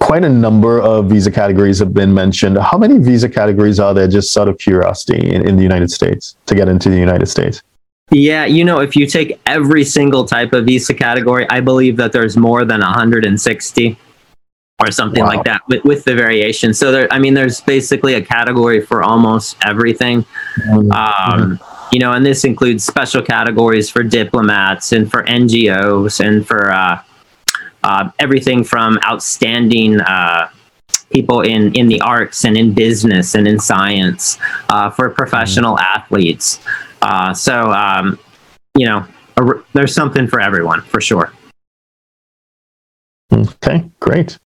quite a number of visa categories have been mentioned. How many visa categories are there, just out of curiosity, in, in the United States to get into the United States? Yeah, you know, if you take every single type of visa category, I believe that there's more than 160 or something Wow. like that with, with the variation. So there, I mean, there's basically a category for almost everything. Um, you know, and this includes special categories for diplomats and for NGOs and for uh, uh, everything from outstanding uh, people in, in the arts and in business and in science, uh, for professional athletes. Uh, so, um, you know, a, there's something for everyone for sure. Okay, great.